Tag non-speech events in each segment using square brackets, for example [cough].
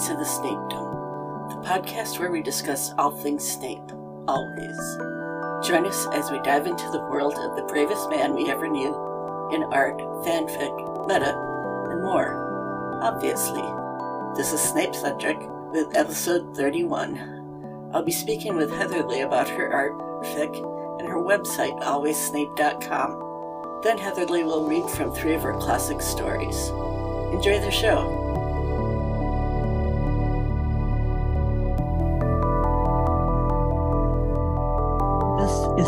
Voice of the Snapedom, the podcast where we discuss all things Snape, always. Join us as we dive into the world of the bravest man we ever knew in art, fanfic, meta, and more. Obviously. This is Snapecentric with episode 31. I'll be speaking with Heatherlly about her art, fic, and her website, alwayssnape.com. Then Heatherlly will read from three of her classic stories. Enjoy the show.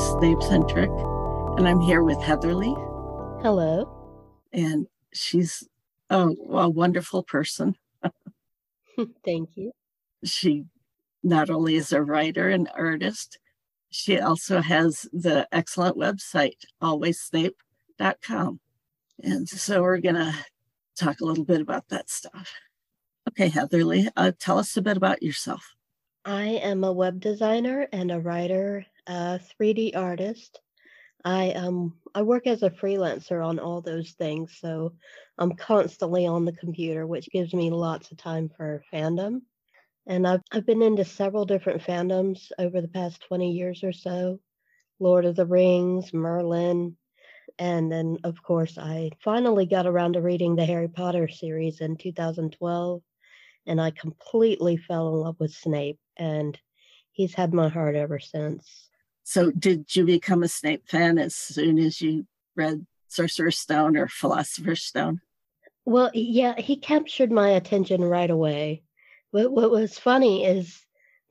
Is Snapecentric, and I'm here with Heatherlly, Hello. and she's a, a wonderful person. [laughs] Thank you. She not only is a writer and artist, she also has the excellent website, alwayssnape.com. And so we're going to talk a little bit about that stuff. Okay, Heatherlly, uh, tell us a bit about yourself. I am a web designer and a writer, a 3D artist. I um I work as a freelancer on all those things, so I'm constantly on the computer, which gives me lots of time for fandom. And I've I've been into several different fandoms over the past 20 years or so. Lord of the Rings, Merlin, and then of course I finally got around to reading the Harry Potter series in 2012 and I completely fell in love with Snape and he's had my heart ever since. So, did you become a Snape fan as soon as you read Sorcerer's Stone or Philosopher's Stone? Well, yeah, he captured my attention right away. What what was funny is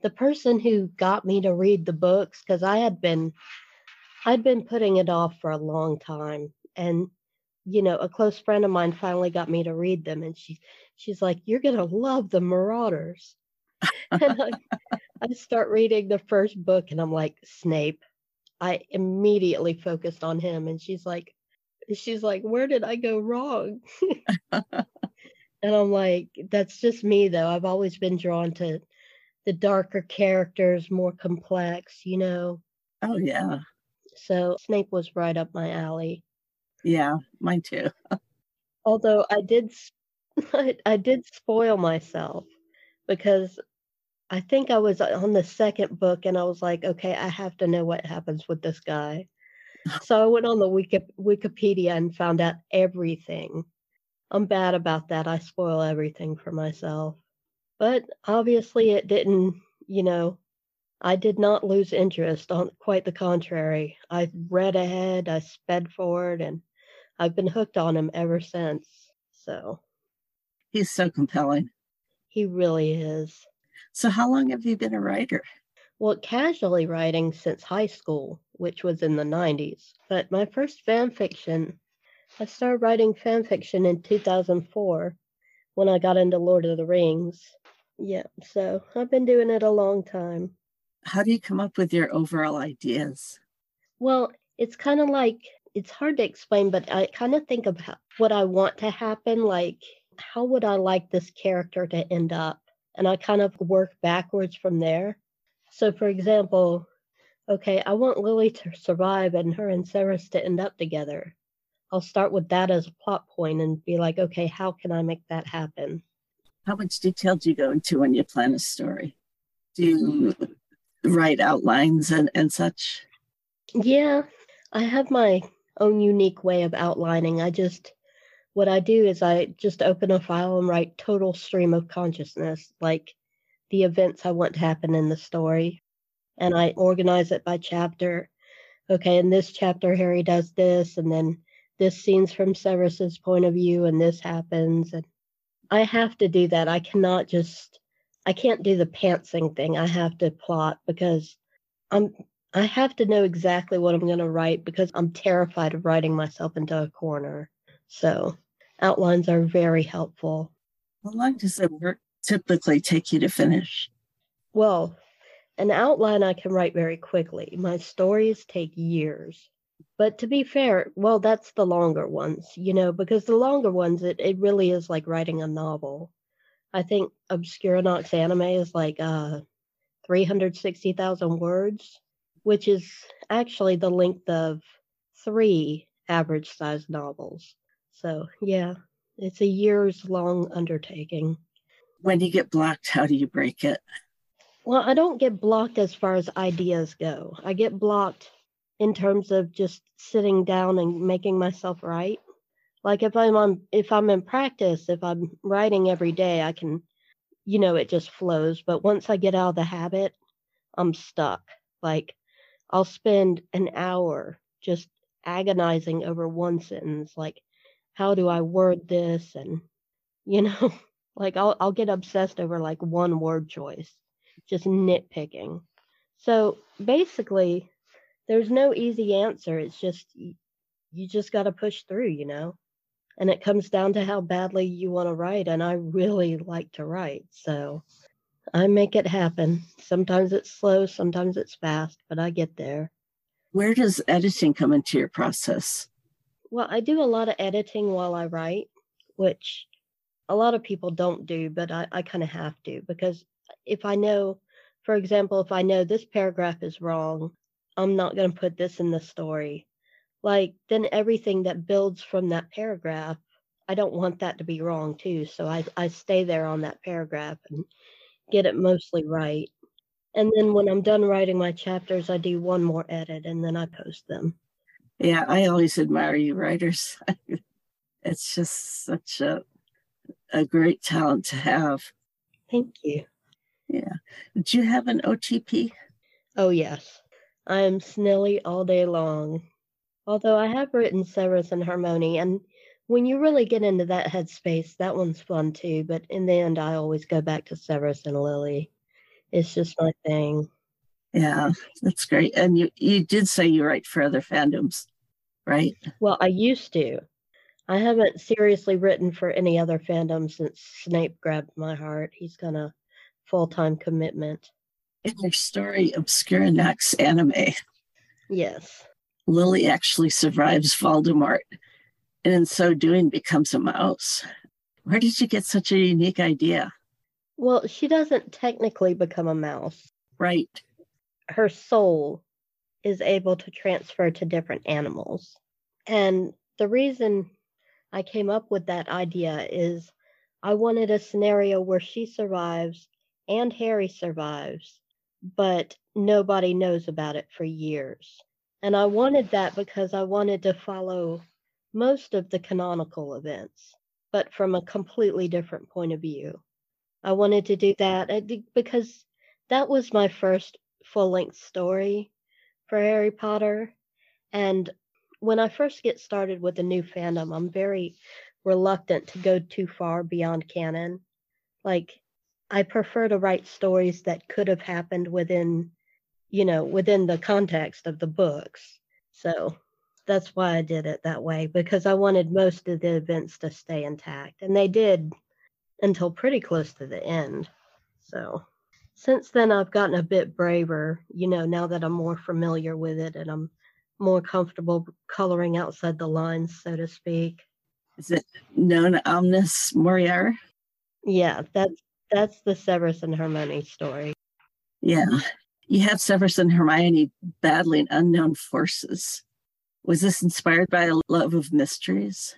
the person who got me to read the books because I had been I'd been putting it off for a long time and you know, a close friend of mine finally got me to read them and she she's like, "You're going to love the Marauders." [laughs] and I, I start reading the first book and I'm like, "Snape." I immediately focused on him and she's like she's like, "Where did I go wrong?" [laughs] and I'm like, "That's just me though. I've always been drawn to the darker characters, more complex, you know." Oh, yeah. So Snape was right up my alley. Yeah, mine too. [laughs] Although I did, [laughs] I did spoil myself because I think I was on the second book and I was like, okay, I have to know what happens with this guy. So I went on the Wiki, Wikipedia and found out everything. I'm bad about that. I spoil everything for myself. But obviously, it didn't, you know, I did not lose interest. On quite the contrary, I read ahead, I sped forward, and I've been hooked on him ever since. So He's so compelling. he really is. So, how long have you been a writer? Well, casually writing since high school, which was in the 90s. But my first fan fiction, I started writing fan fiction in 2004 when I got into Lord of the Rings. Yeah, so I've been doing it a long time. How do you come up with your overall ideas? Well, it's kind of like it's hard to explain, but I kind of think of how, what I want to happen. Like, how would I like this character to end up? And I kind of work backwards from there. So, for example, okay, I want Lily to survive and her and Severus to end up together. I'll start with that as a plot point and be like, okay, how can I make that happen? How much detail do you go into when you plan a story? Do you write outlines and, and such? Yeah, I have my own unique way of outlining. I just, what I do is I just open a file and write total stream of consciousness, like the events I want to happen in the story. And I organize it by chapter. Okay, in this chapter, Harry does this, and then this scene's from Severus's point of view, and this happens. And I have to do that. I cannot just, I can't do the pantsing thing. I have to plot because I'm I have to know exactly what I'm going to write because I'm terrified of writing myself into a corner. So outlines are very helpful. How long does the work typically take you to finish? Well, an outline I can write very quickly. My stories take years. But to be fair, well, that's the longer ones, you know, because the longer ones, it, it really is like writing a novel. I think Obscura Nox Animae is like uh, 360,000 words, which is actually the length of three average sized novels. So, yeah, it's a years long undertaking. When you get blocked, how do you break it? Well, I don't get blocked as far as ideas go. I get blocked in terms of just sitting down and making myself write. Like if I'm on if I'm in practice, if I'm writing every day, I can you know, it just flows, but once I get out of the habit, I'm stuck. Like I'll spend an hour just agonizing over one sentence like how do I word this and you know, [laughs] like I'll I'll get obsessed over like one word choice, just nitpicking. So basically, there's no easy answer. It's just you just got to push through, you know. And it comes down to how badly you want to write and I really like to write. So I make it happen. Sometimes it's slow, sometimes it's fast, but I get there. Where does editing come into your process? Well, I do a lot of editing while I write, which a lot of people don't do, but I, I kind of have to because if I know, for example, if I know this paragraph is wrong, I'm not going to put this in the story. Like, then everything that builds from that paragraph, I don't want that to be wrong too. So I, I stay there on that paragraph and get it mostly right. And then when I'm done writing my chapters, I do one more edit and then I post them. Yeah, I always admire you writers. [laughs] it's just such a a great talent to have. Thank you. Yeah. Do you have an OTP? Oh, yes. I am Snily all day long. Although I have written Severus and Hermione, and when you really get into that headspace, that one's fun too. But in the end, I always go back to Severus and Lily. It's just my thing. Yeah, that's great. And you, you did say you write for other fandoms, right? Well, I used to. I haven't seriously written for any other fandom since Snape grabbed my heart. He's got a full time commitment. In your story, Obscura Nox Animae. Yes. Lily actually survives Voldemort, and in so doing becomes a mouse. Where did you get such a unique idea? Well, she doesn't technically become a mouse. Right. Her soul is able to transfer to different animals. And the reason I came up with that idea is I wanted a scenario where she survives and Harry survives, but nobody knows about it for years. And I wanted that because I wanted to follow most of the canonical events, but from a completely different point of view. I wanted to do that uh, because that was my first full length story for Harry Potter. And when I first get started with a new fandom, I'm very reluctant to go too far beyond canon. Like, I prefer to write stories that could have happened within, you know, within the context of the books. So that's why I did it that way because I wanted most of the events to stay intact. And they did until pretty close to the end. So since then, I've gotten a bit braver, you know, now that I'm more familiar with it and I'm more comfortable coloring outside the lines, so to speak. Is it Non Omnis Moriar? Yeah, that's that's the Severus and Hermione story. Yeah. You have Severus and Hermione battling unknown forces. Was this inspired by a love of mysteries?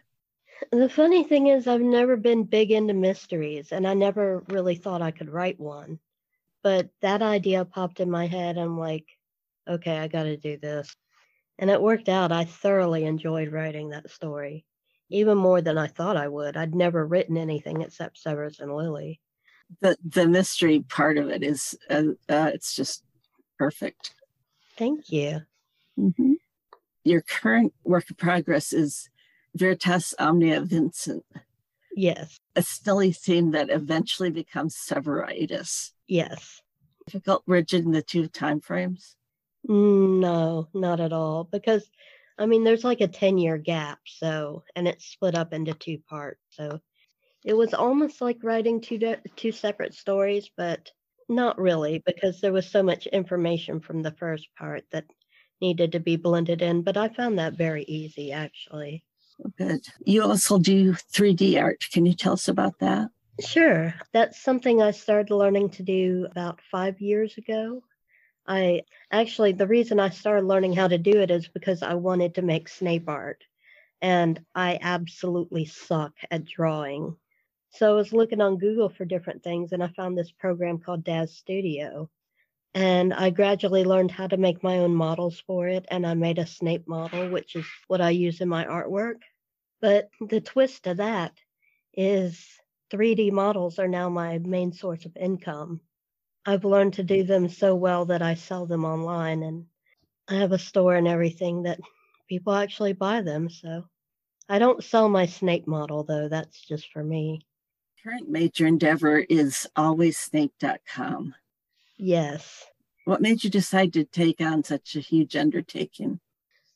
The funny thing is, I've never been big into mysteries, and I never really thought I could write one. But that idea popped in my head. I'm like, okay, I got to do this. And it worked out. I thoroughly enjoyed writing that story, even more than I thought I would. I'd never written anything except Severus and Lily. The the mystery part of it is uh, uh, it's just perfect. Thank you. Mm-hmm. Your current work in progress is Veritas Omnia Vincit. Yes. A silly theme that eventually becomes Severitus. Yes. Difficult bridging the two time frames. No, not at all. Because, I mean, there's like a 10 year gap. So, and it's split up into two parts. So it was almost like writing two, de- two separate stories, but not really because there was so much information from the first part that needed to be blended in. But I found that very easy, actually. Good. You also do 3D art. Can you tell us about that? Sure. That's something I started learning to do about five years ago. I actually, the reason I started learning how to do it is because I wanted to make Snape art. And I absolutely suck at drawing. So I was looking on Google for different things and I found this program called Daz Studio. And I gradually learned how to make my own models for it. And I made a Snape model, which is what I use in my artwork. But the twist to that is 3D models are now my main source of income. I've learned to do them so well that I sell them online and I have a store and everything that people actually buy them. So I don't sell my Snape model though. That's just for me. Current major endeavor is alwayssnape.com. Yes. What made you decide to take on such a huge undertaking?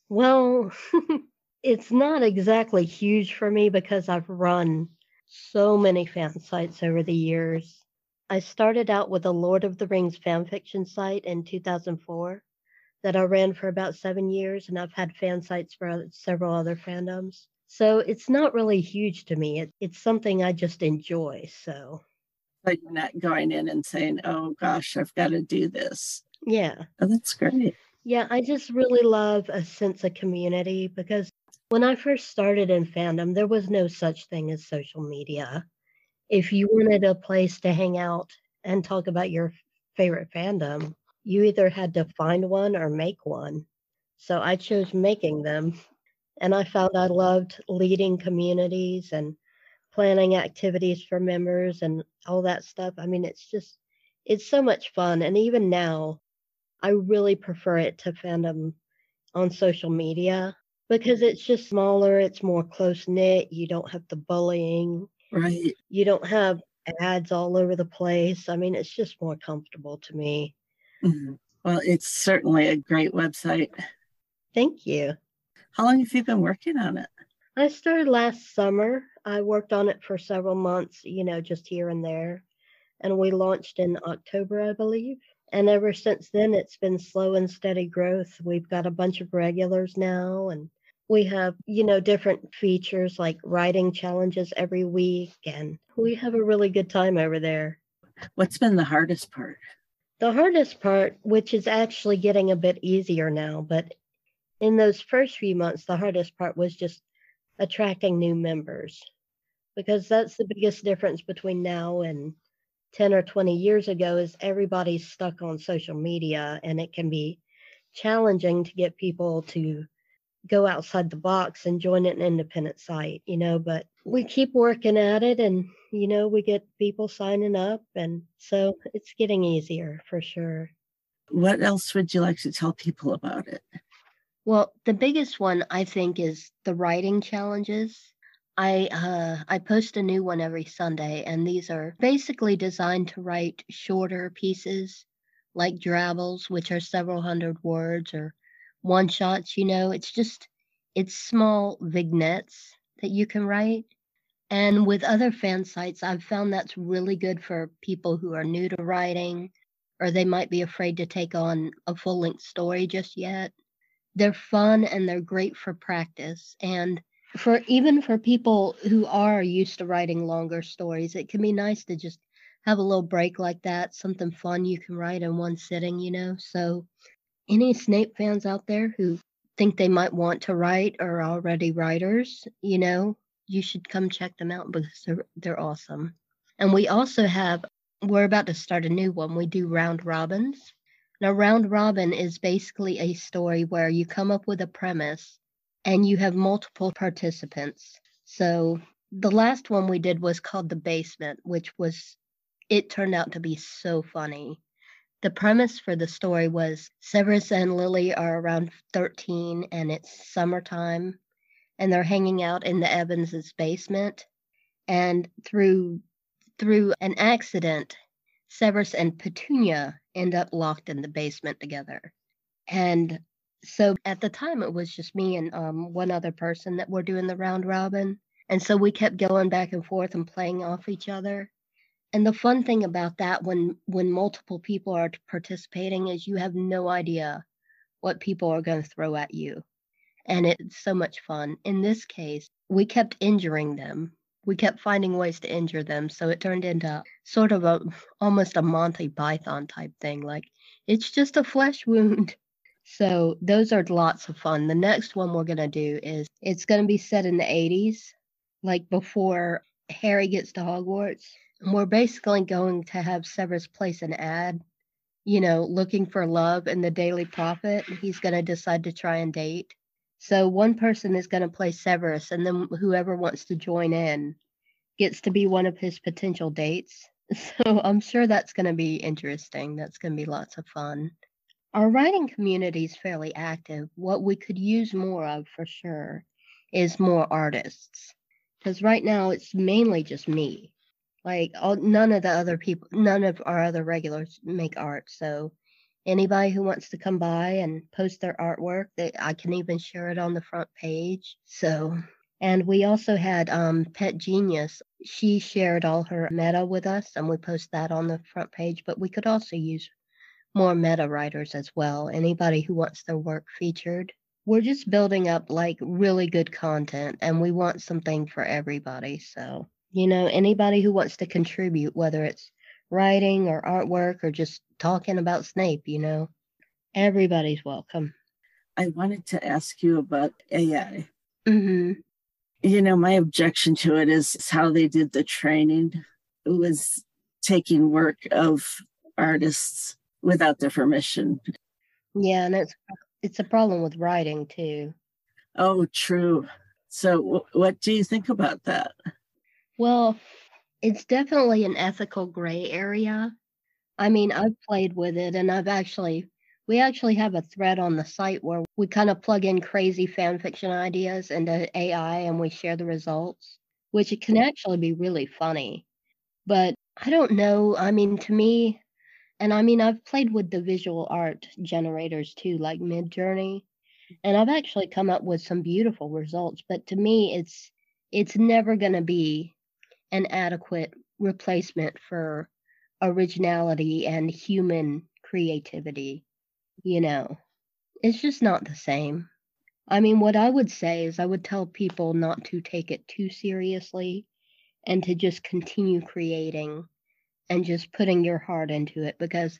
Well, [laughs] it's not exactly huge for me because I've run so many fan sites over the years. I started out with a Lord of the Rings fan fiction site in 2004 that I ran for about seven years, and I've had fan sites for several other fandoms. So it's not really huge to me. It, it's something I just enjoy. So. But you're not going in and saying, oh gosh, I've got to do this. Yeah. Oh, that's great. Yeah, I just really love a sense of community because when I first started in fandom, there was no such thing as social media. If you wanted a place to hang out and talk about your favorite fandom, you either had to find one or make one. So I chose making them. And I found I loved leading communities and planning activities for members and all that stuff. I mean, it's just, it's so much fun. And even now, I really prefer it to fandom on social media because it's just smaller, it's more close knit. You don't have the bullying. Right. You don't have ads all over the place. I mean, it's just more comfortable to me. Mm-hmm. Well, it's certainly a great website. Thank you. How long have you been working on it? I started last summer. I worked on it for several months, you know, just here and there. And we launched in October, I believe. And ever since then, it's been slow and steady growth. We've got a bunch of regulars now, and we have, you know, different features like writing challenges every week, and we have a really good time over there. What's been the hardest part? The hardest part, which is actually getting a bit easier now, but in those first few months, the hardest part was just attracting new members because that's the biggest difference between now and 10 or 20 years ago is everybody's stuck on social media and it can be challenging to get people to go outside the box and join an independent site, you know, but we keep working at it and, you know, we get people signing up. And so it's getting easier for sure. What else would you like to tell people about it? Well, the biggest one I think is the writing challenges. I uh, I post a new one every Sunday, and these are basically designed to write shorter pieces, like drabbles, which are several hundred words, or one shots, you know, it's just it's small vignettes that you can write. And with other fan sites, I've found that's really good for people who are new to writing or they might be afraid to take on a full length story just yet. They're fun and they're great for practice. And for even for people who are used to writing longer stories, it can be nice to just have a little break like that, something fun you can write in one sitting, you know. So any Snape fans out there who think they might want to write or already writers, you know, you should come check them out because they're they're awesome. And we also have we're about to start a new one. We do round robins. Now round robin is basically a story where you come up with a premise and you have multiple participants. So the last one we did was called The Basement, which was it turned out to be so funny. The premise for the story was Severus and Lily are around 13 and it's summertime and they're hanging out in the Evans's basement and through through an accident Severus and Petunia end up locked in the basement together. And so at the time it was just me and um, one other person that were doing the round robin. And so we kept going back and forth and playing off each other and the fun thing about that when when multiple people are participating is you have no idea what people are going to throw at you and it's so much fun in this case we kept injuring them we kept finding ways to injure them so it turned into sort of a almost a monty python type thing like it's just a flesh wound [laughs] so those are lots of fun the next one we're going to do is it's going to be set in the 80s like before Harry gets to Hogwarts. And we're basically going to have Severus place an ad, you know, looking for love in the Daily Prophet. He's going to decide to try and date. So one person is going to play Severus, and then whoever wants to join in gets to be one of his potential dates. [laughs] So I'm sure that's going to be interesting. That's going to be lots of fun. Our writing community is fairly active. What we could use more of for sure is more artists. Because right now it's mainly just me. Like all, none of the other people, none of our other regulars make art. So anybody who wants to come by and post their artwork, they, I can even share it on the front page. So and we also had um, Pet Genius. She shared all her meta with us, and we post that on the front page. But we could also use more meta writers as well. Anybody who wants their work featured. We're just building up like really good content, and we want something for everybody. So, you know, anybody who wants to contribute, whether it's writing or artwork or just talking about Snape, you know, everybody's welcome. I wanted to ask you about AI. Mm-hmm. You know, my objection to it is how they did the training. It was taking work of artists without their permission. Yeah, and it's it's a problem with writing too. Oh, true. So, w- what do you think about that? Well, it's definitely an ethical gray area. I mean, I've played with it and I've actually we actually have a thread on the site where we kind of plug in crazy fan fiction ideas into AI and we share the results, which it can actually be really funny. But I don't know. I mean, to me, and I mean, I've played with the visual art generators too, like Midjourney, and I've actually come up with some beautiful results. But to me, it's it's never going to be an adequate replacement for originality and human creativity you know, it's just not the same. I mean, what I would say is I would tell people not to take it too seriously and to just continue creating and just putting your heart into it because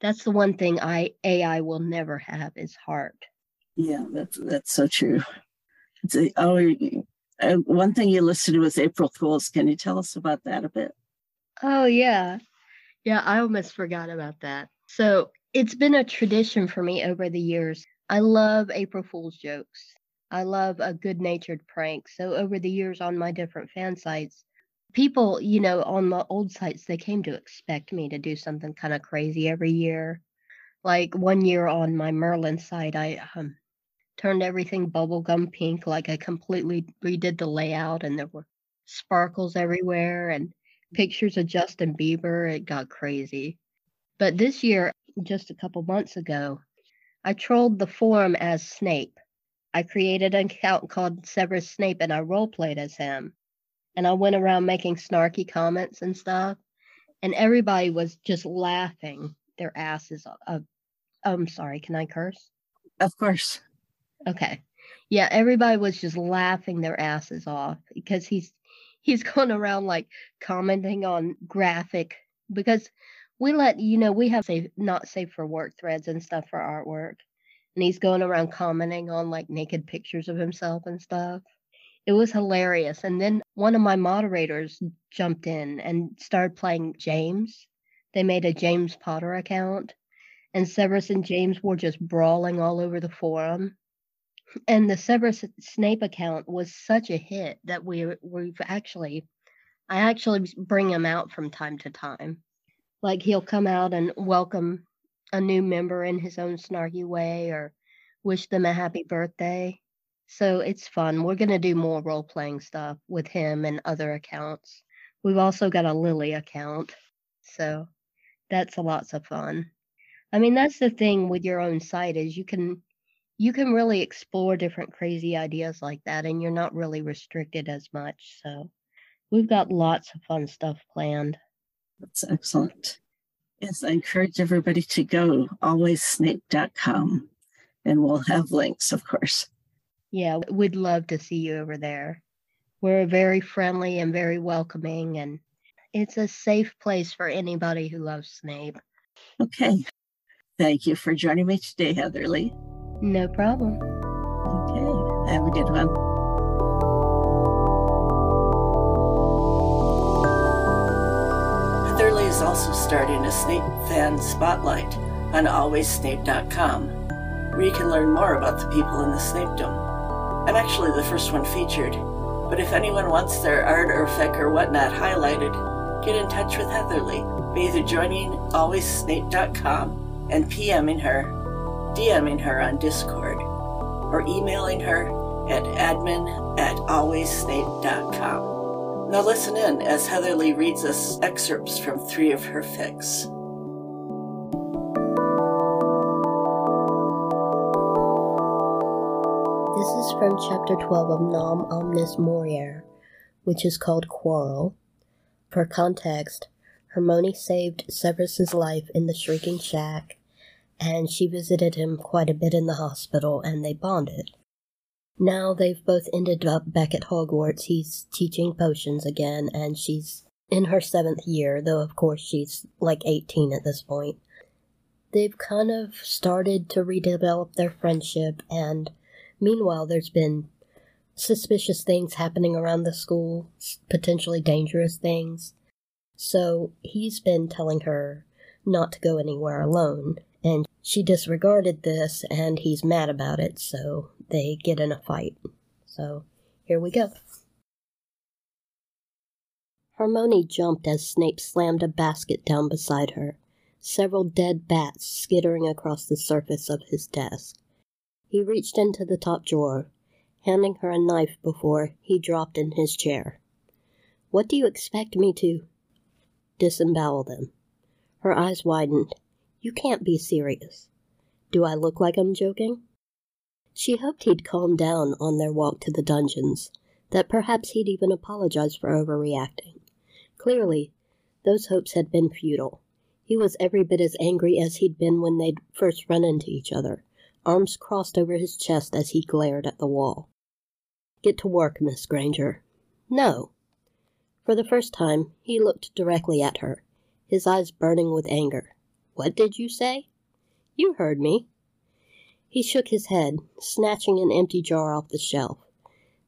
that's the one thing I AI will never have is heart. Yeah, that's that's so true. It's a, oh, uh, one thing you listed was April Fools. Can you tell us about that a bit? Oh yeah, yeah. I almost forgot about that. So it's been a tradition for me over the years. I love April Fool's jokes. I love a good natured prank. So, over the years on my different fan sites, people, you know, on the old sites, they came to expect me to do something kind of crazy every year. Like one year on my Merlin site, I um, turned everything bubblegum pink. Like I completely redid the layout, and there were sparkles everywhere and pictures of Justin Bieber. It got crazy. But this year, just a couple months ago, I trolled the forum as Snape. I created an account called Severus Snape and I roleplayed as him. And I went around making snarky comments and stuff. And everybody was just laughing their asses off. I'm sorry, can I curse? Of course. Okay. Yeah, everybody was just laughing their asses off because he's he's [laughs] going around like commenting on graphic because we let you know we have safe not safe for work threads and stuff for artwork. And he's going around commenting on like naked pictures of himself and stuff. It was hilarious. And then one of my moderators jumped in and started playing james. They made a james potter account. And severus and james were just brawling all over the forum and the severus snape account was such a hit that we we've actually i actually bring him out from time to time like he'll come out and welcome a new member in his own snarky way or wish them a happy birthday. So it's fun. We're going to do more role playing stuff with him and other accounts. We've also got a Lily account. So that's a lots of fun. I mean, that's the thing with your own site is you can you can really explore different crazy ideas like that and you're not really restricted as much. So we've got lots of fun stuff planned. That's excellent. Yes, I encourage everybody to go alwayssnape.com and we'll have links, of course. Yeah, we'd love to see you over there. We're very friendly and very welcoming, and it's a safe place for anybody who loves Snape. Okay. Thank you for joining me today, Heatherlly. No problem. Okay. Have a good one. Heatherlly is also starting a Snape fan spotlight on alwayssnape.com, where you can learn more about the people in the Snapedom. I'm actually the first one featured, but if anyone wants their art or fic or whatnot highlighted, get in touch with Heatherlly by either joining alwayssnape.com and PMing her, DMing her on Discord, or emailing her at admin at alwayssnape.com. Now listen in as Heatherlly reads us excerpts from three of her fics. This is from chapter 12 of Non Omnis Moriar, which is called Quarrel. For context, Hermione saved Severus's life in the Shrieking Shack, and she visited him quite a bit in the hospital, and they bonded. Now they've both ended up back at Hogwarts. He's teaching potions again, and she's in her seventh year, though of course she's like 18 at this point. They've kind of started to redevelop their friendship, and meanwhile, there's been suspicious things happening around the school, potentially dangerous things. So he's been telling her not to go anywhere alone, and she disregarded this, and he's mad about it, so they get in a fight. So here we go. Hermione jumped as Snape slammed a basket down beside her, several dead bats skittering across the surface of his desk. He reached into the top drawer, handing her a knife before he dropped in his chair. What do you expect me to? Disembowel them. Her eyes widened. You can't be serious. Do I look like I'm joking? She hoped he'd calm down on their walk to the dungeons, that perhaps he'd even apologize for overreacting. Clearly, those hopes had been futile. He was every bit as angry as he'd been when they'd first run into each other, arms crossed over his chest as he glared at the wall. Get to work, Miss Granger. No. For the first time, he looked directly at her, his eyes burning with anger. What did you say? You heard me. He shook his head, snatching an empty jar off the shelf.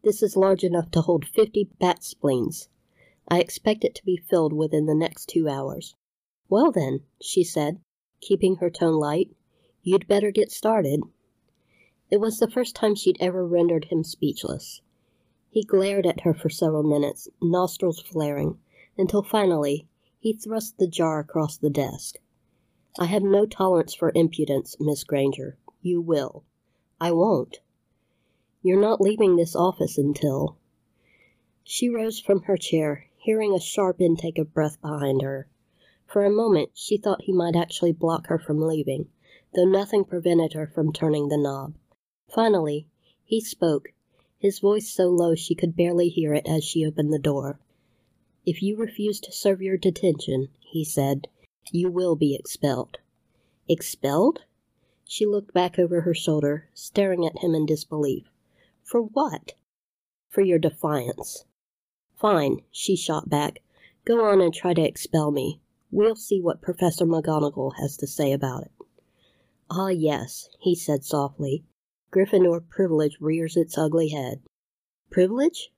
This is large enough to hold fifty bat spleens. I expect it to be filled within the next two hours. Well, then, she said, keeping her tone light, you'd better get started. It was the first time she'd ever rendered him speechless. He glared at her for several minutes, nostrils flaring, until finally he thrust the jar across the desk. I have no tolerance for impudence, Miss Granger. You will. I won't. You're not leaving this office until. She rose from her chair, hearing a sharp intake of breath behind her. For a moment she thought he might actually block her from leaving, though nothing prevented her from turning the knob. Finally, he spoke, his voice so low she could barely hear it as she opened the door. If you refuse to serve your detention, he said, you will be expelled. Expelled? She looked back over her shoulder, staring at him in disbelief. For what? For your defiance. Fine, she shot back. Go on and try to expel me. We'll see what Professor McGonagall has to say about it. Ah, yes, he said softly. Gryffindor privilege rears its ugly head. Privilege?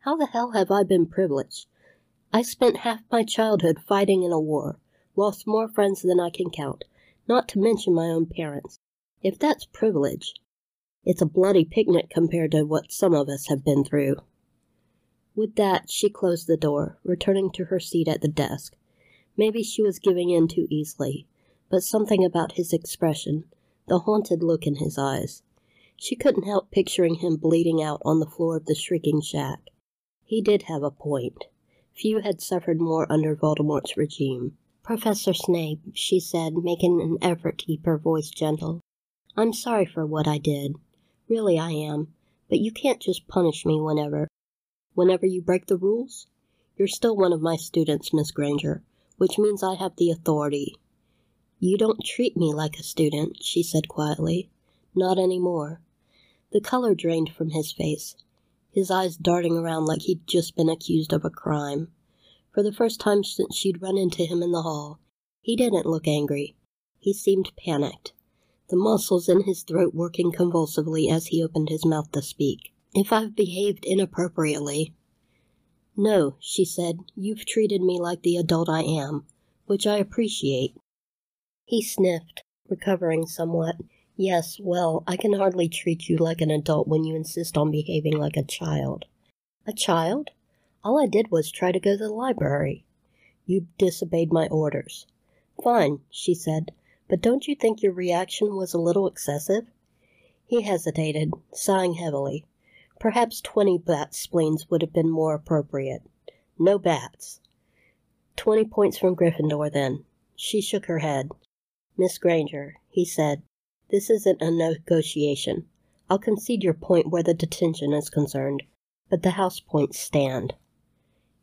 How the hell have I been privileged? I spent half my childhood fighting in a war, lost more friends than I can count, not to mention my own parents. If that's privilege, it's a bloody picnic compared to what some of us have been through. With that, she closed the door, returning to her seat at the desk. Maybe she was giving in too easily, but something about his expression, the haunted look in his eyes. She couldn't help picturing him bleeding out on the floor of the shrieking shack. He did have a point. Few had suffered more under Voldemort's regime. Professor Snape, she said, making an effort to keep her voice gentle. I'm sorry for what I did. Really, I am. But you can't just punish me whenever. Whenever you break the rules? You're still one of my students, Miss Granger, which means I have the authority. You don't treat me like a student, she said quietly. Not any more. The color drained from his face, his eyes darting around like he'd just been accused of a crime. For the first time since she'd run into him in the hall, he didn't look angry. He seemed panicked, the muscles in his throat working convulsively as he opened his mouth to speak. If I've behaved inappropriately. No, she said, you've treated me like the adult I am, which I appreciate. He sniffed, recovering somewhat. Yes, well, I can hardly treat you like an adult when you insist on behaving like a child. A child? All I did was try to go to the library. You disobeyed my orders. Fine, she said, but don't you think your reaction was a little excessive? He hesitated, sighing heavily. Perhaps twenty bat spleens would have been more appropriate. No bats. Twenty points from Gryffindor, then. She shook her head. Miss Granger, he said, this isn't a negotiation. I'll concede your point where the detention is concerned, but the house points stand.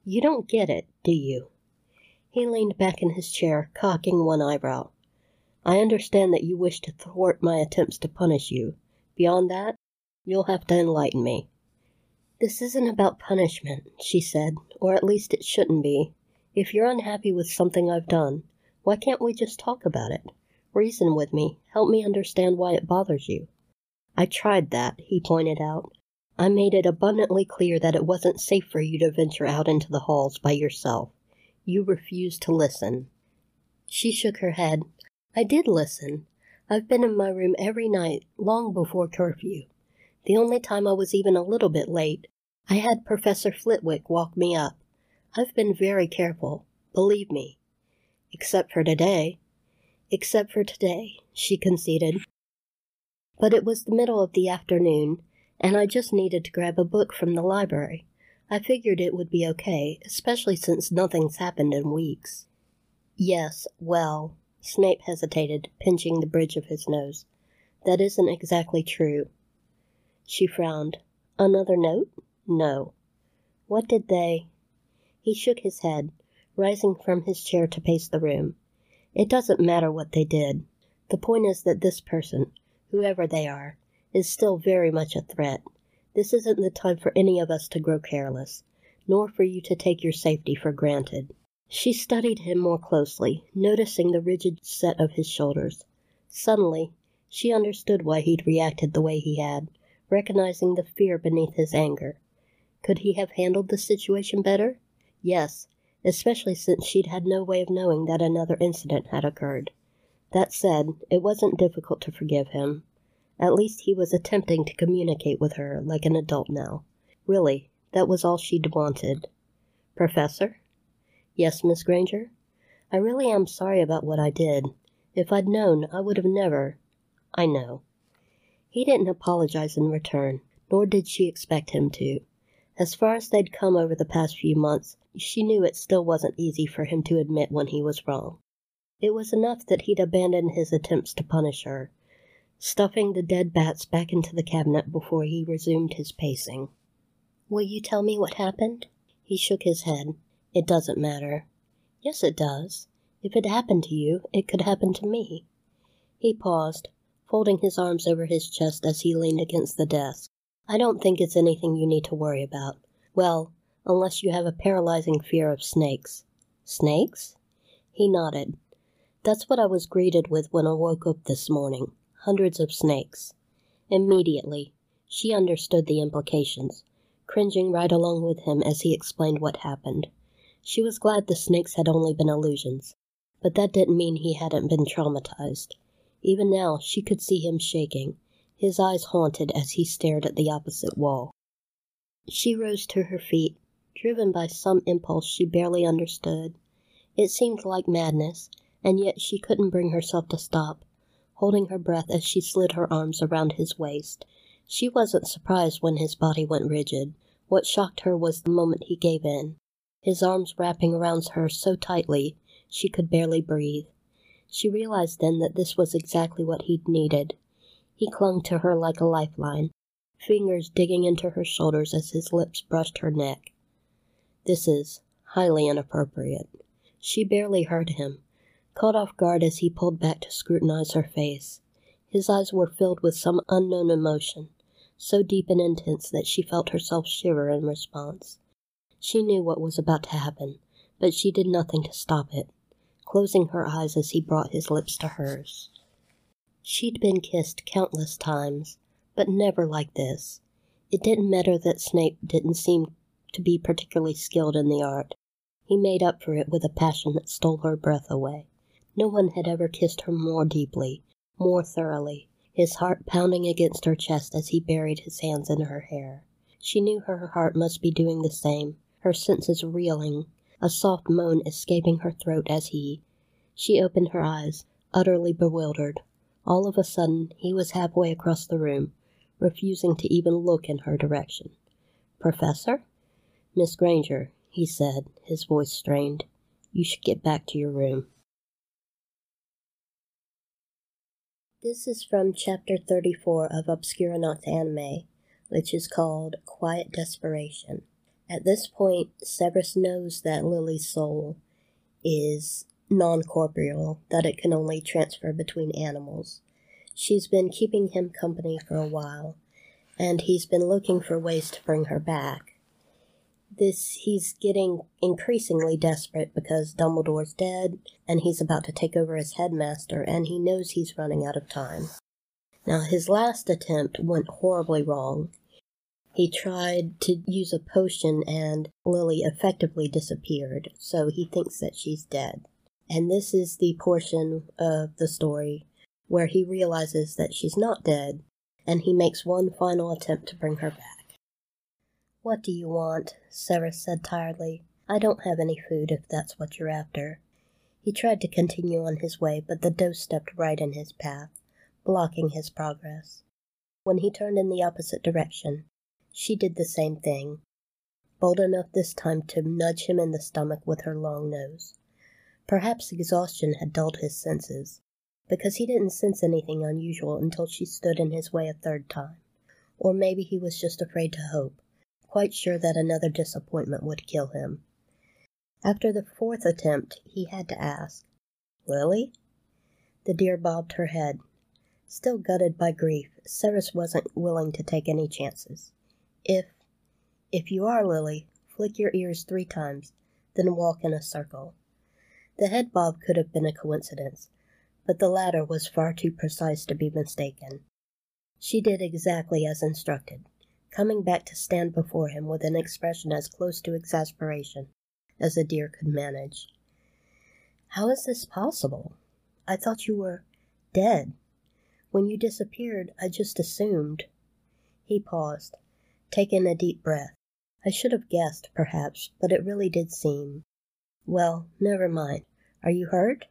You don't get it, do you? He leaned back in his chair, cocking one eyebrow. I understand that you wish to thwart my attempts to punish you. Beyond that, you'll have to enlighten me. This isn't about punishment, she said, or at least it shouldn't be. If you're unhappy with something I've done, why can't we just talk about it? Reason with me, help me understand why it bothers you. I tried that, he pointed out. I made it abundantly clear that it wasn't safe for you to venture out into the halls by yourself. You refused to listen. She shook her head. I did listen. I've been in my room every night, long before curfew. The only time I was even a little bit late, I had Professor Flitwick walk me up. I've been very careful, believe me. Except for today. Except for today, she conceded. But it was the middle of the afternoon, and I just needed to grab a book from the library. I figured it would be okay, especially since nothing's happened in weeks. Yes, well, Snape hesitated, pinching the bridge of his nose. That isn't exactly true. She frowned. Another note? No. What did they? He shook his head, rising from his chair to pace the room. It doesn't matter what they did. The point is that this person, whoever they are, is still very much a threat. This isn't the time for any of us to grow careless, nor for you to take your safety for granted. She studied him more closely, noticing the rigid set of his shoulders. Suddenly, she understood why he'd reacted the way he had, recognizing the fear beneath his anger. Could he have handled the situation better? Yes, especially since she'd had no way of knowing that another incident had occurred. That said, it wasn't difficult to forgive him. At least he was attempting to communicate with her like an adult now. Really, that was all she'd wanted. Professor? Yes, Miss Granger? I really am sorry about what I did. If I'd known, I would have never. I know. He didn't apologize in return, nor did she expect him to. As far as they'd come over the past few months, she knew it still wasn't easy for him to admit when he was wrong. It was enough that he'd abandoned his attempts to punish her, stuffing the dead bats back into the cabinet before he resumed his pacing. Will you tell me what happened? He shook his head. It doesn't matter. Yes, it does. If it happened to you, it could happen to me. He paused, folding his arms over his chest as he leaned against the desk. I don't think it's anything you need to worry about. Well, unless you have a paralyzing fear of snakes. Snakes? He nodded. That's what I was greeted with when I woke up this morning. Hundreds of snakes. Immediately, she understood the implications, cringing right along with him as he explained what happened. She was glad the snakes had only been illusions, but that didn't mean he hadn't been traumatized. Even now, she could see him shaking, his eyes haunted as he stared at the opposite wall. She rose to her feet, driven by some impulse she barely understood. It seemed like madness, and yet she couldn't bring herself to stop, holding her breath as she slid her arms around his waist. She wasn't surprised when his body went rigid. What shocked her was the moment he gave in, his arms wrapping around her so tightly she could barely breathe. She realized then that this was exactly what he'd needed. He clung to her like a lifeline, fingers digging into her shoulders as his lips brushed her neck. This is highly inappropriate. She barely heard him, caught off guard as he pulled back to scrutinize her face. His eyes were filled with some unknown emotion, so deep and intense that she felt herself shiver in response. She knew what was about to happen, but she did nothing to stop it, closing her eyes as he brought his lips to hers. She'd been kissed countless times, but never like this. It didn't matter that Snape didn't seem to be particularly skilled in the art. He made up for it with a passion that stole her breath away. No one had ever kissed her more deeply, more thoroughly, his heart pounding against her chest as he buried his hands in her hair. She knew her heart must be doing the same, her senses reeling, a soft moan escaping her throat as he. She opened her eyes, utterly bewildered. All of a sudden, he was halfway across the room, refusing to even look in her direction. Professor? Miss Granger, he said, his voice strained. You should get back to your room. This is from chapter 34 of Obscura Nox Animae, which is called Quiet Desperation. At this point, Severus knows that Lily's soul is non corporeal, that it can only transfer between animals. She's been keeping him company for a while, and he's been looking for ways to bring her back this he's getting increasingly desperate because Dumbledore's dead and he's about to take over as headmaster and he knows he's running out of time. Now his last attempt went horribly wrong. He tried to use a potion and Lily effectively disappeared, so he thinks that she's dead. And this is the portion of the story where he realizes that she's not dead and he makes one final attempt to bring her back. What do you want? Severus said tiredly. I don't have any food if that's what you're after. He tried to continue on his way, but the doe stepped right in his path, blocking his progress. When he turned in the opposite direction, she did the same thing, bold enough this time to nudge him in the stomach with her long nose. Perhaps exhaustion had dulled his senses, because he didn't sense anything unusual until she stood in his way a third time. Or maybe he was just afraid to hope quite sure that another disappointment would kill him. After the fourth attempt, he had to ask, Lily? The deer bobbed her head. Still gutted by grief, Severus wasn't willing to take any chances. If, if you are Lily, flick your ears three times, then walk in a circle. The head bob could have been a coincidence, but the latter was far too precise to be mistaken. She did exactly as instructed coming back to stand before him with an expression as close to exasperation as a deer could manage. How is this possible? I thought you were dead. When you disappeared, I just assumed. He paused, taking a deep breath. I should have guessed, perhaps, but it really did seem. Well, never mind. Are you hurt?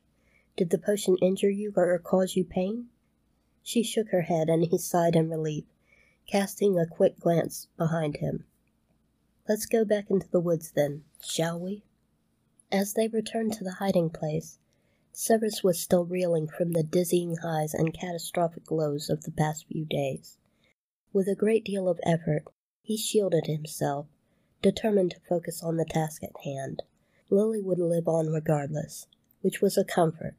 Did the potion injure you or cause you pain? She shook her head, and he sighed in relief casting a quick glance behind him. Let's go back into the woods then, shall we? As they returned to the hiding place, Severus was still reeling from the dizzying highs and catastrophic lows of the past few days. With a great deal of effort, he shielded himself, determined to focus on the task at hand. Lily would live on regardless, which was a comfort.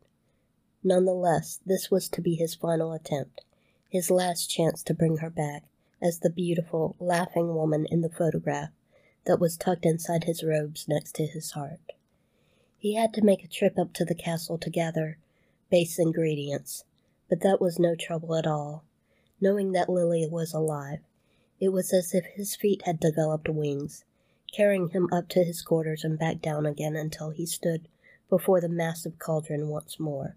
Nonetheless, this was to be his final attempt, his last chance to bring her back, as the beautiful, laughing woman in the photograph that was tucked inside his robes next to his heart. He had to make a trip up to the castle to gather base ingredients, but that was no trouble at all. Knowing that Lily was alive, it was as if his feet had developed wings, carrying him up to his quarters and back down again until he stood before the massive cauldron once more.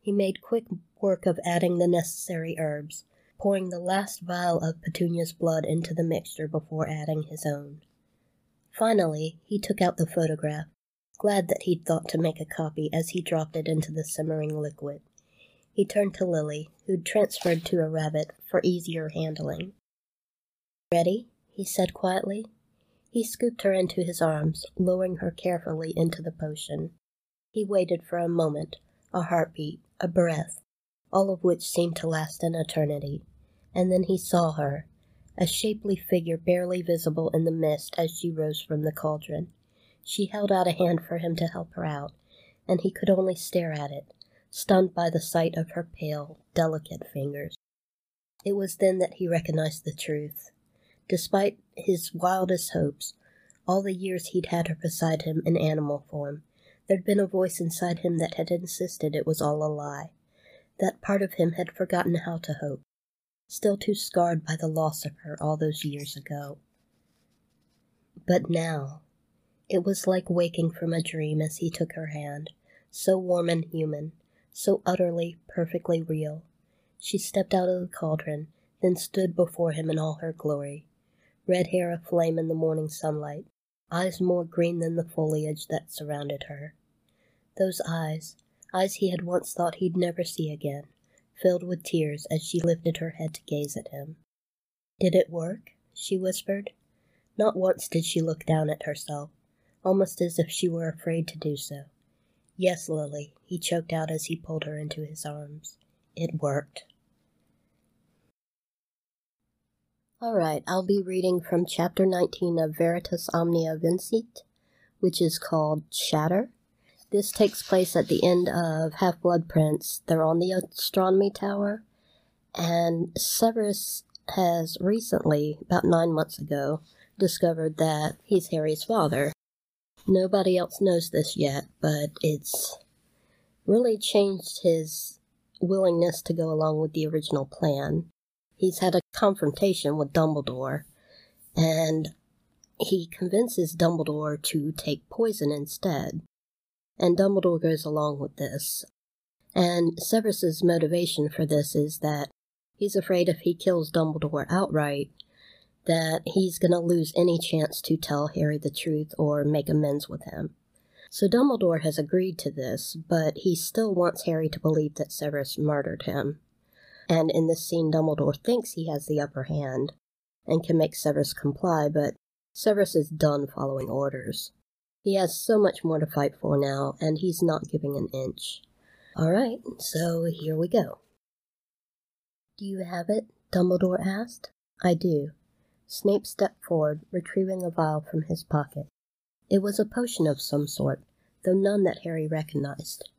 He made quick work of adding the necessary herbs, pouring the last vial of Petunia's blood into the mixture before adding his own. Finally, he took out the photograph, glad that he'd thought to make a copy as he dropped it into the simmering liquid. He turned to Lily, who'd transferred to a rabbit for easier handling. Ready? he said quietly. He scooped her into his arms, lowering her carefully into the potion. He waited for a moment, a heartbeat, a breath, all of which seemed to last an eternity. And then he saw her, a shapely figure barely visible in the mist as she rose from the cauldron. She held out a hand for him to help her out, and he could only stare at it, stunned by the sight of her pale, delicate fingers. It was then that he recognized the truth. Despite his wildest hopes, all the years he'd had her beside him in animal form, there'd been a voice inside him that had insisted it was all a lie. That part of him had forgotten how to hope, still too scarred by the loss of her all those years ago. But now, It was like waking from a dream as he took her hand, so warm and human, so utterly, perfectly real. She stepped out of the cauldron, then stood before him in all her glory, red hair aflame in the morning sunlight, eyes more green than the foliage that surrounded her. Those eyes, eyes he had once thought he'd never see again, filled with tears as she lifted her head to gaze at him. Did it work? she whispered. Not once did she look down at herself, almost as if she were afraid to do so. Yes, Lily, he choked out as he pulled her into his arms. It worked. All right, I'll be reading from chapter 19 of Veritas Omnia Vincit, which is called Shatter. This takes place at the end of Half Blood Prince. They're on the astronomy tower, and Severus has recently, about nine months ago, discovered that he's Harry's father. Nobody else knows this yet, but it's really changed his willingness to go along with the original plan. He's had a confrontation with Dumbledore, and he convinces Dumbledore to take poison instead. And Dumbledore goes along with this. And Severus's motivation for this is that he's afraid if he kills Dumbledore outright, that he's going to lose any chance to tell Harry the truth or make amends with him. So Dumbledore has agreed to this, but he still wants Harry to believe that Severus murdered him. And in this scene, Dumbledore thinks he has the upper hand and can make Severus comply, but Severus is done following orders. He has so much more to fight for now, and he's not giving an inch. All right, so here we go. Do you have it? Dumbledore asked. I do. Snape stepped forward, retrieving a vial from his pocket. It was a potion of some sort, though none that Harry recognized.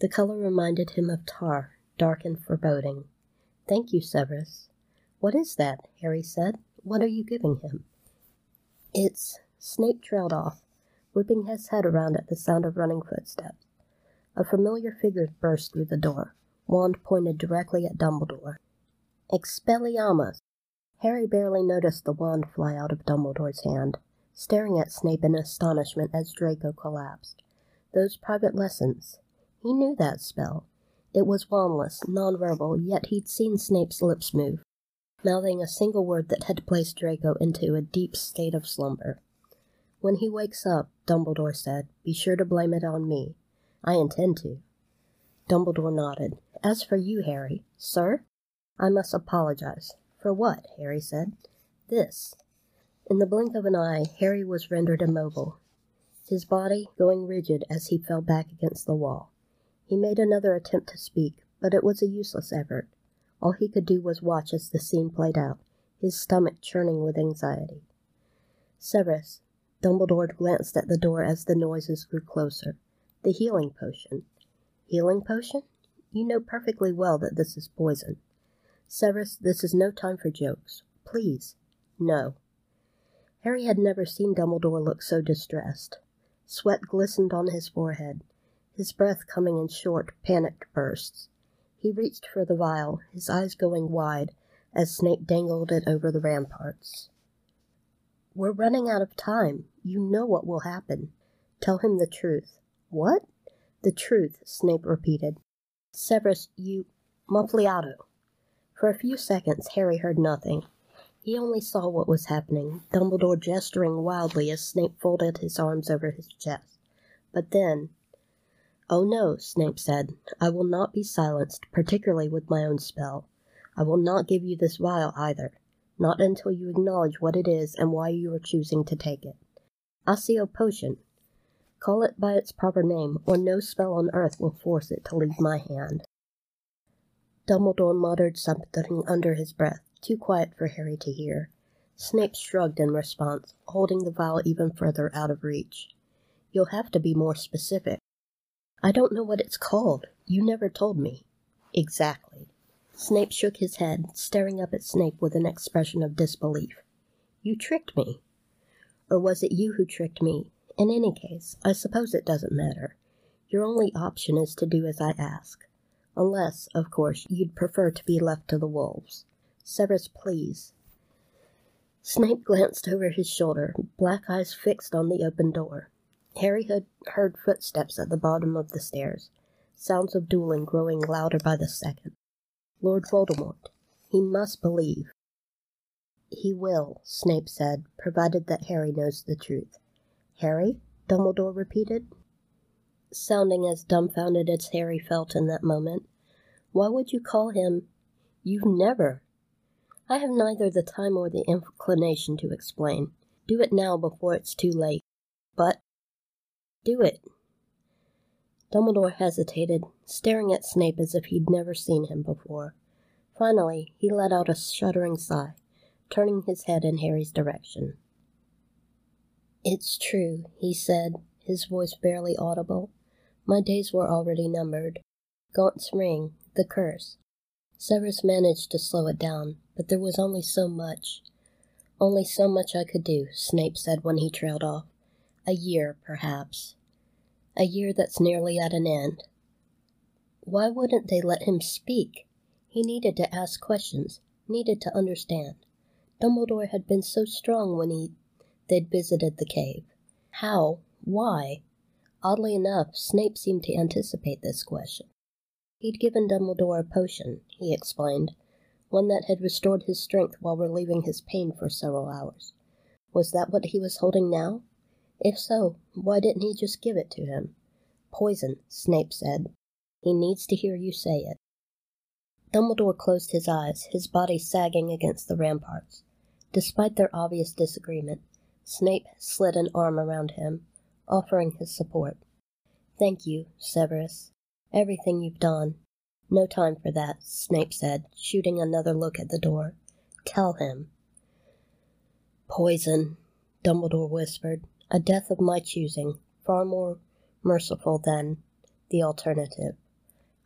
The color reminded him of tar, dark and foreboding. Thank you, Severus. What is that? Harry said. What are you giving him? It's. Snape trailed off, whipping his head around at the sound of running footsteps. A familiar figure burst through the door, wand pointed directly at Dumbledore. Expelliarmus! Harry barely noticed the wand fly out of Dumbledore's hand, staring at Snape in astonishment as Draco collapsed. Those private lessons. He knew that spell. It was wandless, nonverbal, yet he'd seen Snape's lips move, mouthing a single word that had placed Draco into a deep state of slumber. When he wakes up, Dumbledore said, be sure to blame it on me. I intend to. Dumbledore nodded. As for you, Harry, sir, I must apologize. For what? Harry said. This. In the blink of an eye, Harry was rendered immobile, his body going rigid as he fell back against the wall. He made another attempt to speak, but it was a useless effort. All he could do was watch as the scene played out, his stomach churning with anxiety. Severus, Dumbledore glanced at the door as the noises grew closer. The healing potion. Healing potion? You know perfectly well that this is poison. Severus, this is no time for jokes. Please. No. Harry had never seen Dumbledore look so distressed. Sweat glistened on his forehead his breath coming in short, panicked bursts. He reached for the vial, his eyes going wide as Snape dangled it over the ramparts. We're running out of time. You know what will happen. Tell him the truth. What? The truth, Snape repeated. Severus, you. Muffliato. For a few seconds, Harry heard nothing. He only saw what was happening, Dumbledore gesturing wildly as Snape folded his arms over his chest. But then, Oh no, Snape said. I will not be silenced, particularly with my own spell. I will not give you this vial either, not until you acknowledge what it is and why you are choosing to take it. Accio potion. Call it by its proper name, or no spell on earth will force it to leave my hand. Dumbledore muttered something under his breath, too quiet for Harry to hear. Snape shrugged in response, holding the vial even further out of reach. You'll have to be more specific. I don't know what it's called. You never told me. Exactly. Snape shook his head, staring up at Snape with an expression of disbelief. You tricked me. Or was it you who tricked me? In any case, I suppose it doesn't matter. Your only option is to do as I ask. Unless, of course, you'd prefer to be left to the wolves. Severus, please. Snape glanced over his shoulder, black eyes fixed on the open door. Harry had heard footsteps at the bottom of the stairs, sounds of dueling growing louder by the second. Lord Voldemort. He must believe. He will, Snape said, provided that Harry knows the truth. Harry? Dumbledore repeated, sounding as dumbfounded as Harry felt in that moment. Why would you call him? You've never. I have neither the time or the inclination to explain. Do it now before it's too late. But do it. Dumbledore hesitated, staring at Snape as if he'd never seen him before. Finally, he let out a shuddering sigh, turning his head in Harry's direction. It's true, he said, his voice barely audible. My days were already numbered. Gaunt's ring, the curse. Severus managed to slow it down, but there was only so much. Only so much I could do, Snape said when he trailed off. A year, perhaps. A year that's nearly at an end. Why wouldn't they let him speak? He needed to ask questions, needed to understand. Dumbledore had been so strong when he they'd visited the cave. How? Why? Oddly enough, Snape seemed to anticipate this question. He'd given Dumbledore a potion, he explained, one that had restored his strength while relieving his pain for several hours. Was that what he was holding now? If so, why didn't he just give it to him? Poison, Snape said. He needs to hear you say it. Dumbledore closed his eyes, his body sagging against the ramparts. Despite their obvious disagreement, Snape slid an arm around him, offering his support. Thank you, Severus. Everything you've done. No time for that, Snape said, shooting another look at the door. Tell him. Poison, Dumbledore whispered. A death of my choosing, far more merciful than the alternative.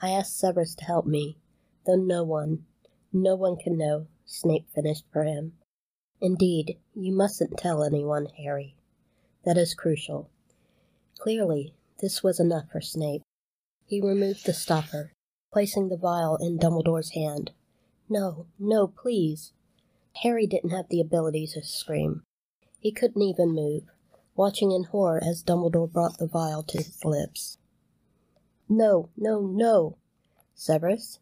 I asked Severus to help me, though no one, no one can know, Snape finished for him. Indeed, you mustn't tell anyone, Harry. That is crucial. Clearly, this was enough for Snape. He removed the stopper, placing the vial in Dumbledore's hand. No, no, please. Harry didn't have the ability to scream. He couldn't even move, watching in horror as Dumbledore brought the vial to his lips. No, no, no. Severus?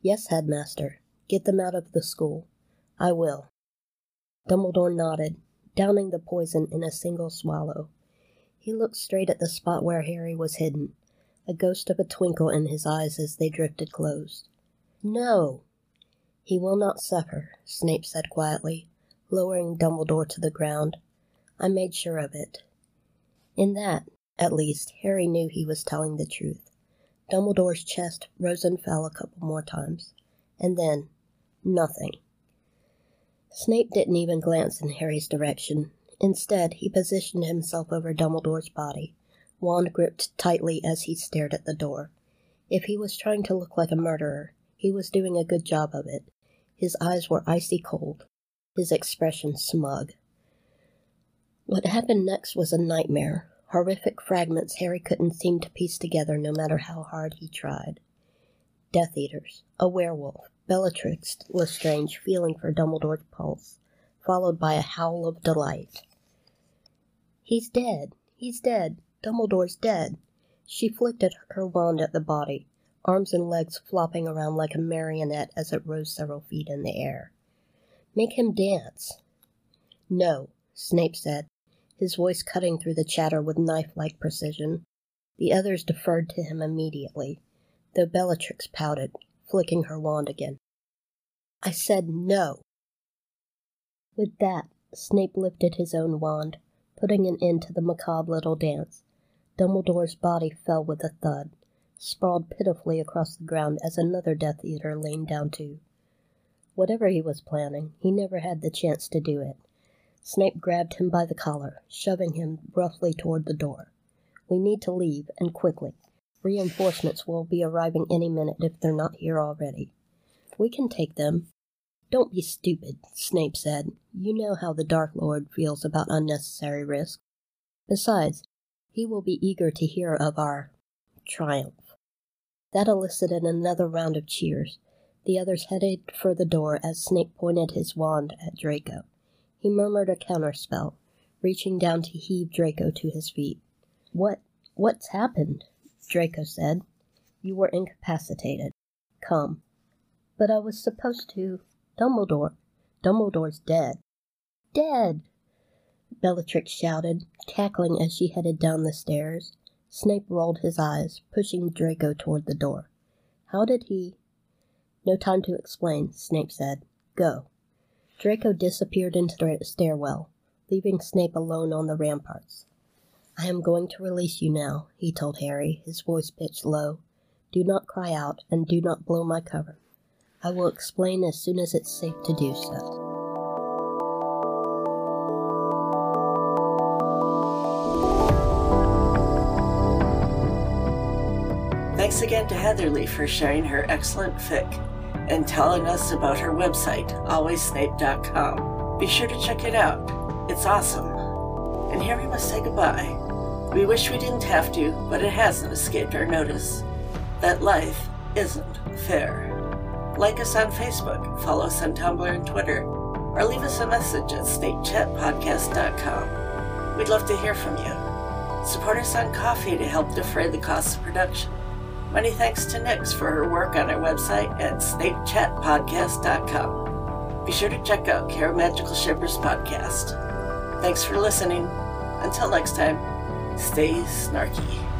Yes, headmaster. Get them out of the school. I will. Dumbledore nodded, downing the poison in a single swallow. He looked straight at the spot where Harry was hidden, a ghost of a twinkle in his eyes as they drifted closed. No! He will not suffer, Snape said quietly, lowering Dumbledore to the ground. I made sure of it. In that, at least, Harry knew he was telling the truth. Dumbledore's chest rose and fell a couple more times, and then nothing. Snape didn't even glance in Harry's direction. Instead, he positioned himself over Dumbledore's body, wand gripped tightly as he stared at the door. If he was trying to look like a murderer, he was doing a good job of it. His eyes were icy cold, his expression smug. What happened next was a nightmare, horrific fragments Harry couldn't seem to piece together no matter how hard he tried. Death Eaters, a werewolf, Bellatrix Lestrange feeling for Dumbledore's pulse, followed by a howl of delight. He's dead! He's dead! Dumbledore's dead! She flicked at her wand at the body, arms and legs flopping around like a marionette as it rose several feet in the air. Make him dance! No, Snape said, his voice cutting through the chatter with knife like precision. The others deferred to him immediately, though Bellatrix pouted, flicking her wand again. I said no. With that, Snape lifted his own wand, putting an end to the macabre little dance. Dumbledore's body fell with a thud, sprawled pitifully across the ground as another Death Eater leaned down too. Whatever he was planning, he never had the chance to do it. Snape grabbed him by the collar, shoving him roughly toward the door. We need to leave, and quickly. Reinforcements will be arriving any minute if they're not here already. We can take them. Don't be stupid, Snape said. You know how the Dark Lord feels about unnecessary risk. Besides, he will be eager to hear of our triumph. That elicited another round of cheers. The others headed for the door as Snape pointed his wand at Draco. He murmured a counterspell, reaching down to heave Draco to his feet. What, what's happened? Draco said. You were incapacitated. Come. But I was supposed to. Dumbledore. Dumbledore's dead. Dead! Bellatrix shouted, cackling as she headed down the stairs. Snape rolled his eyes, pushing Draco toward the door. How did he? No time to explain, Snape said. Go. Draco disappeared into the stairwell, leaving Snape alone on the ramparts. I am going to release you now, he told Harry, his voice pitched low. Do not cry out, and do not blow my cover. I will explain as soon as it's safe to do so. Thanks again to Heatherlly for sharing her excellent fic and telling us about her website, alwayssnape.com. Be sure to check it out. It's awesome. And here we must say goodbye. We wish we didn't have to, but it hasn't escaped our notice that life isn't fair. Like us on Facebook, follow us on Tumblr and Twitter, or leave us a message at snapechatpodcast.com. We'd love to hear from you. Support us on Ko-fi to help defray the costs of production. Many thanks to Nix for her work on our website at snapechatpodcast.com. Be sure to check out Care Magical Shippers podcast. Thanks for listening. Until next time, stay snarky.